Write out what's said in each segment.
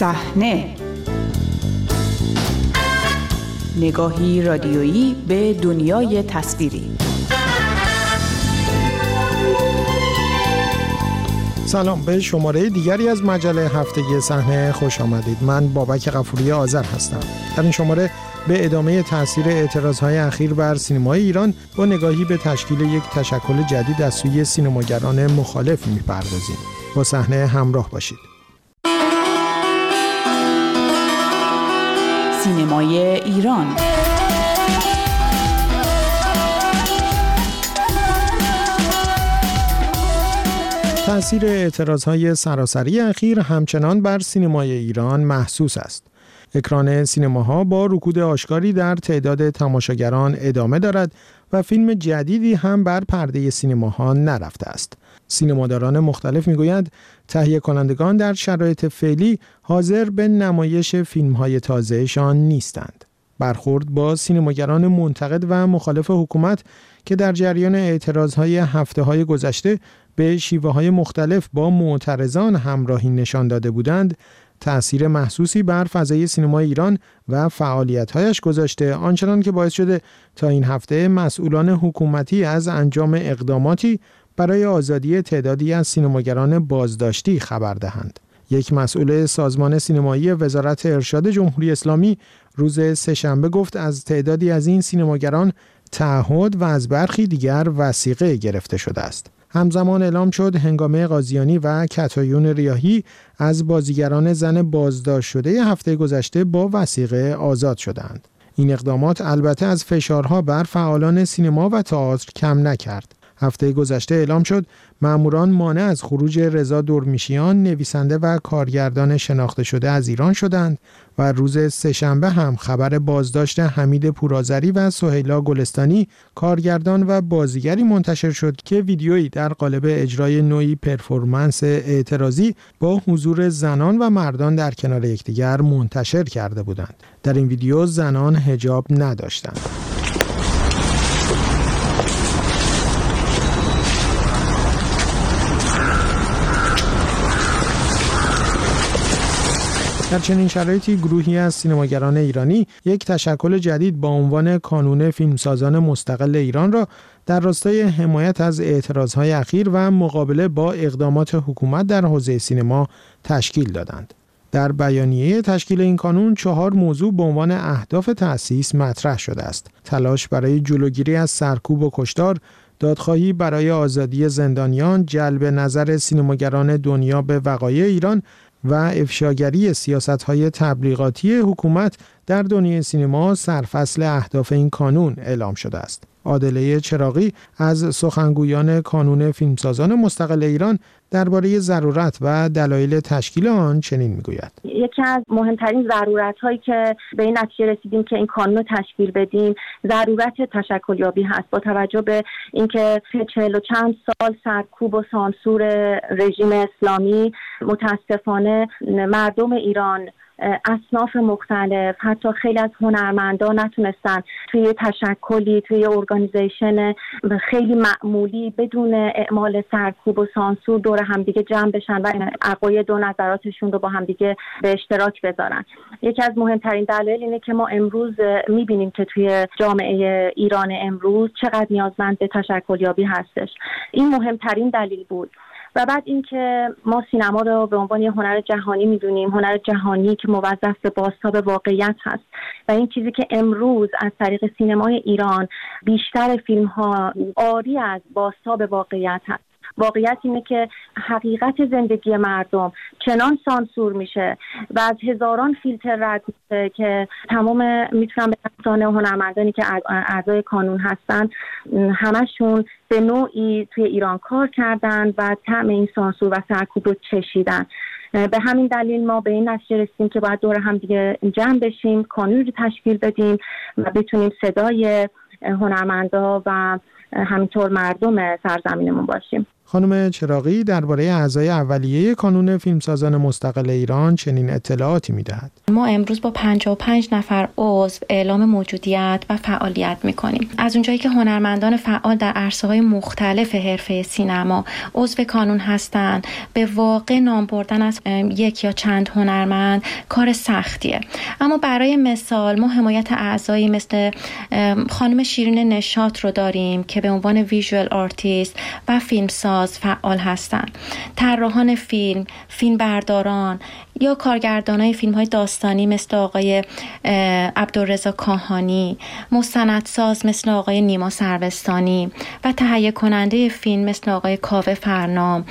صحنه. نگاهی رادیویی به دنیای تصویری. سلام به شماره دیگری از مجله هفتگی صحنه خوش آمدید. من بابک غفوری آذر هستم. در این شماره به ادامه تاثیر اعتراضهای اخیر بر سینمای ایران با نگاهی به تشکیل یک تشکل جدید از سوی سینماگران مخالف می‌پردازیم. با صحنه همراه باشید. سینمای ایران تأثیر اعتراضهای سراسری اخیر همچنان بر سینمای ایران محسوس است. اکران سینماها با رکود آشکاری در تعداد تماشاگران ادامه دارد و فیلم جدیدی هم بر پرده سینماها نرفته است. سینماداران مختلف می‌گویند تهیه کنندگان در شرایط فعلی حاضر به نمایش فیلم های تازهشان نیستند. برخورد با سینماگران منتقد و مخالف حکومت که در جریان اعتراضهای هفته های گذشته به شیوه های مختلف با معترضان همراهی نشان داده بودند تأثیر محسوسی بر فضای سینما ایران و فعالیتهایش گذاشته آنچنان که باعث شده تا این هفته مسئولان حکومتی از انجام اقداماتی برای آزادی تعدادی از سینماگران بازداشتی خبر دهند. یک مسئول سازمان سینمایی وزارت ارشاد جمهوری اسلامی روز سهشنبه گفت از تعدادی از این سینماگران تعهد و از برخی دیگر وسیقه گرفته شده است. همزمان اعلام شد هنگامه قاضیانی و کتایون ریاهی از بازیگران زن بازداشت شده هفته گذشته با وسیقه آزاد شدند. این اقدامات البته از فشارها بر فعالان سینما و تئاتر کم نکرد. هفته گذشته اعلام شد ماموران مانع از خروج رضا دورمیشیان نویسنده و کارگردان شناخته شده از ایران شدند و روز سهشنبه هم خبر بازداشت حمید پورازری و سهیلا گلستانی کارگردان و بازیگری منتشر شد که ویدیویی در قالب اجرای نوعی پرفورمنس اعتراضی با حضور زنان و مردان در کنار یکدیگر منتشر کرده بودند. در این ویدیو زنان هجاب نداشتند. در چنین شرایطی گروهی از سینماگران ایرانی یک تشکل جدید با عنوان کانون فیلمسازان مستقل ایران را در راستای حمایت از اعتراضهای اخیر و مقابله با اقدامات حکومت در حوزه سینما تشکیل دادند. در بیانیه تشکیل این کانون چهار موضوع به عنوان اهداف تأسیس مطرح شده است. تلاش برای جلوگیری از سرکوب و کشتار، دادخواهی برای آزادی زندانیان، جلب نظر سینماگران دنیا به وقایع ایران و افشاگری سیاست های تبلیغاتی حکومت در دنیای سینما سرفصل اهداف این کانون اعلام شده است. عادله چراغی از سخنگویان کانون فیلمسازان مستقل ایران درباره ضرورت و دلایل تشکیل آن چنین می‌گوید. یکی از مهمترین ضرورت هایی که به این نتیجه رسیدیم که این کانون تشکیل بدیم ضرورت تشکلیابی هست. با توجه به اینکه چهل و چند سال سرکوب و سانسور رژیم اسلامی متاسفانه مردم ایران اصناف مختلف. حتی خیلی از هنرمندان نتونستن توی تشکلی توی ارگانیزیشن خیلی معمولی بدون اعمال سرکوب و سانسور دور همدیگه جمع بشن و عقاید و نظراتشون رو با همدیگه به اشتراک بذارن. یکی از مهمترین دلایل اینه که ما امروز می‌بینیم که توی جامعه ایران امروز چقدر نیازمند به تشکلیابی هستش. این مهمترین دلیل بود. و بعد اینکه ما سینما رو به عنوان یه هنر جهانی می‌دونیم هنر جهانی که موظف به بازتاب واقعیت هست و این چیزی که امروز از طریق سینمای ایران بیشتر فیلم ها آری از بازتاب واقعیت هست. واقعیت اینه که حقیقت زندگی مردم چنان سانسور میشه و از هزاران فیلتر رد میشه که تمام می‌تونم به هنرمندانی که اعضای کانون هستن همشون به نوعی توی ایران کار کردن و طعم این سانسور و سرکوب رو چشیدن. به همین دلیل ما به این نتیجه رسیدیم که باید دور هم دیگه جمع بشیم کانون رو تشکیل بدیم و بتونیم صدای هنرمندا و همینطور مردم سرزمینمون باشیم. خانم چراغی درباره اعضای اولیه کانون فیلمسازان مستقل ایران چنین اطلاعاتی می‌دهد. ما امروز با 55 نفر عضو اعلام موجودیت و فعالیت می‌کنیم. از اونجایی که هنرمندان فعال در عرصه های مختلف حرفه سینما عضو کانون هستند، به واقع نام بردن از یک یا چند هنرمند کار سختیه. اما برای مثال ما حمایت اعضایی مثل خانم شیرین نشات رو داریم که به عنوان visual artist و فیلمساز فعال هستند. طراحان فیلم، فیلم برداران یا کارگردانای فیلم های داستانی مثل آقای عبدالرضا کاهانی مستندساز مثل آقای نیما سروستانی و تهیه کننده فیلم مثل آقای کاوه فرنام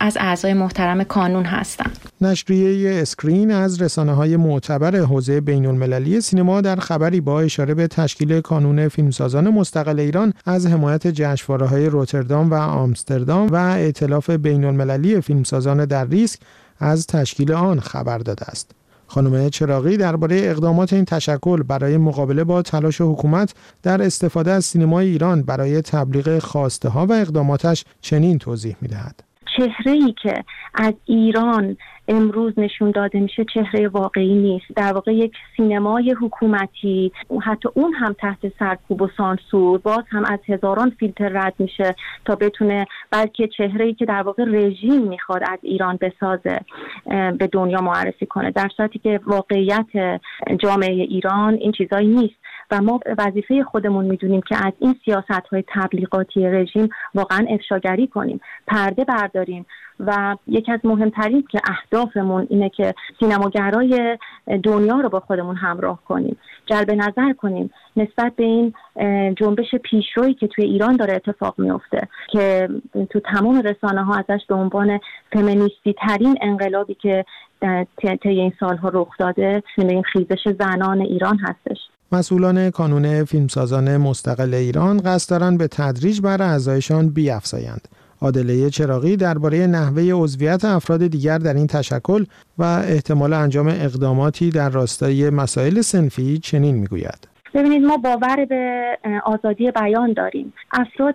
از اعضای محترم کانون هستند. نشریه Screen از رسانه های معتبر حوزه بین المللی سینما در خبری با اشاره به تشکیل کانون فیلمسازان مستقل ایران از حمایت جشنواره های روتردام و آمستردام و ائتلاف بین المللی فیلمسازان در ریسک از تشکیل آن خبر داده است. خانم چراغی درباره اقدامات این تشکل برای مقابله با تلاش حکومت در استفاده از سینمای ایران برای تبلیغ خواسته ها و اقداماتش چنین توضیح می دهد. چهره ای که از ایران امروز نشون داده میشه چهره واقعی نیست. در واقع یک سینمای حکومتی حتی اون هم تحت سرکوب و سانسور باز هم از هزاران فیلتر رد میشه تا بتونه بلکه چهره ای که در واقع رژیم می‌خواد از ایران بسازه به دنیا معرفی کنه. در صورتی که واقعیت جامعه ایران این چیزایی نیست. و ما وظیفه خودمون می‌دونیم که از این سیاست های تبلیغاتی رژیم واقعا افشاگری کنیم پرده برداریم و یکی از مهمترین که اهدافمون اینه که سینماگرای دنیا رو با خودمون همراه کنیم. جلب نظر کنیم نسبت به این جنبش پیشرویی که توی ایران داره اتفاق میفته که تو تمام رسانه ها ازش به عنوان فمینیستی ترین انقلابی که طی این سالها رخ داده خیزش زنان ایران هستش. مسئولان کانون فیلمسازان مستقل ایران قصد دارند به تدریج بر اعضایشان بیافزایند. عادله چراغی درباره نحوه عضویت افراد دیگر در این تشکل و احتمال انجام اقداماتی در راستای مسائل سنفی چنین می‌گوید. ببینید ما باور به آزادی بیان داریم. افراد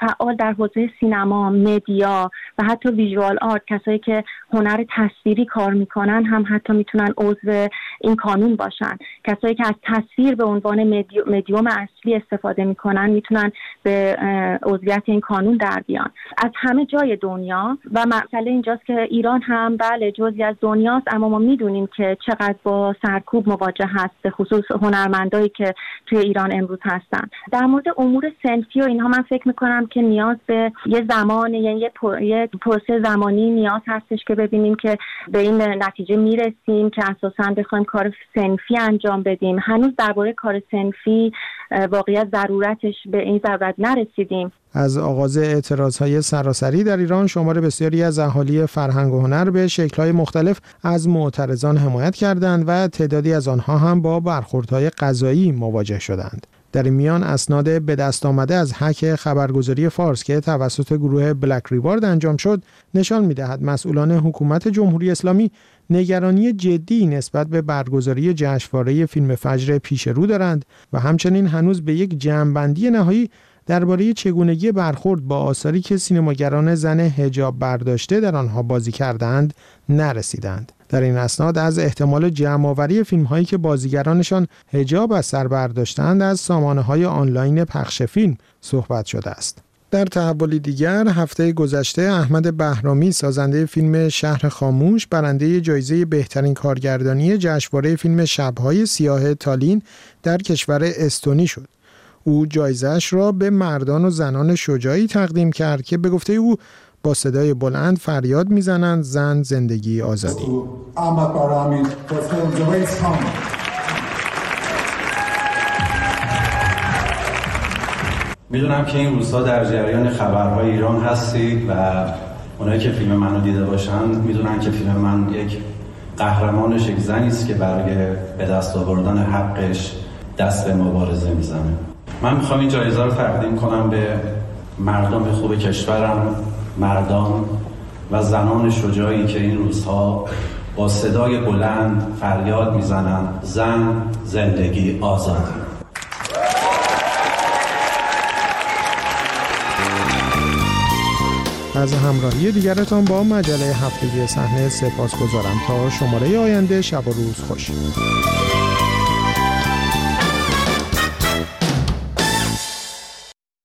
فعال در حوزه سینما مدیا و حتی ویژوال آرت کسایی که هنر تصویری کار می‌کنن هم حتی می‌تونن عضو این کانون باشن. کسایی که از تصویر به عنوان مدیوم اصلی استفاده می‌کنن می‌تونن به عضویت این کانون در بیان. از همه جای دنیا و مسئله اینجاست که ایران هم بله جزی از دنیاست اما ما می‌دونیم که چقدر با سرکوب مواجه هست به خصوص هنرمندایی که توی ایران امروز هستن. در مورد امور سنفی و اینها من فکر می‌کنم که نیاز به یه زمان یعنی یه, یه پروسه زمانی نیاز هستش که ببینیم که به این نتیجه می‌رسیم که اساسا بخوایم کار سنفی انجام بدیم. هنوز درباره کار سنفی واقعیت ضرورتش به این ضرورت نرسیدیم. از آغاز اعتراض های سراسری در ایران شمار بسیاری از اهالی فرهنگ و هنر به های مختلف از معترضان حمایت کردند و تعدادی از آنها هم با برخوردهای قضایی مواجه شدند. در میان اسناد به دست آمده از حک خبرگزاری فارس که توسط گروه بلک ریوارد انجام شد نشان می‌دهد مسئولان حکومت جمهوری اسلامی نگرانی جدی نسبت به برگزاری جشنواره فیلم فجر پیش رو دارند و همچنین هنوز به یک جمعبندی نهایی درباره چگونگی برخورد با آثاری که سینماگران زن هجاب برداشته در آنها بازی کردند نرسیدند. در این اسناد از احتمال جمعآوری فیلم هایی که بازیگرانشان هجاب از سر برداشتند از سامانه های آنلاین پخش فیلم صحبت شده است. در تحولی دیگر هفته گذشته احمد بهرامی سازنده فیلم شهر خاموش برنده جایزه بهترین کارگردانی جشنواره فیلم شبهای سیاه تالین در کشور استونی شد. او جایزش را به مردان و زنان شجاعی تقدیم کرد که به گفته او با صدای بلند فریاد می‌زنند زن زندگی آزادی. می‌دونم که این روزها در جریان خبرهای ایران هستید و اونایی که فیلم منو دیده باشن می‌دونن که فیلم من یک قهرمانش یک زنی است که برای به دست آوردن حقش دست به مبارزه می‌زنه. من می‌خوام این جایزه رو تقدیم کنم به مردم خوب کشورم مردان و زنان شجاعی که این روزها با صدای بلند فریاد می‌زنند زن زندگی آزادی از همراهی دیگرتان با مجله هفتگی صحنه سپاس گذارم تا شماره آینده شب و روز خوش.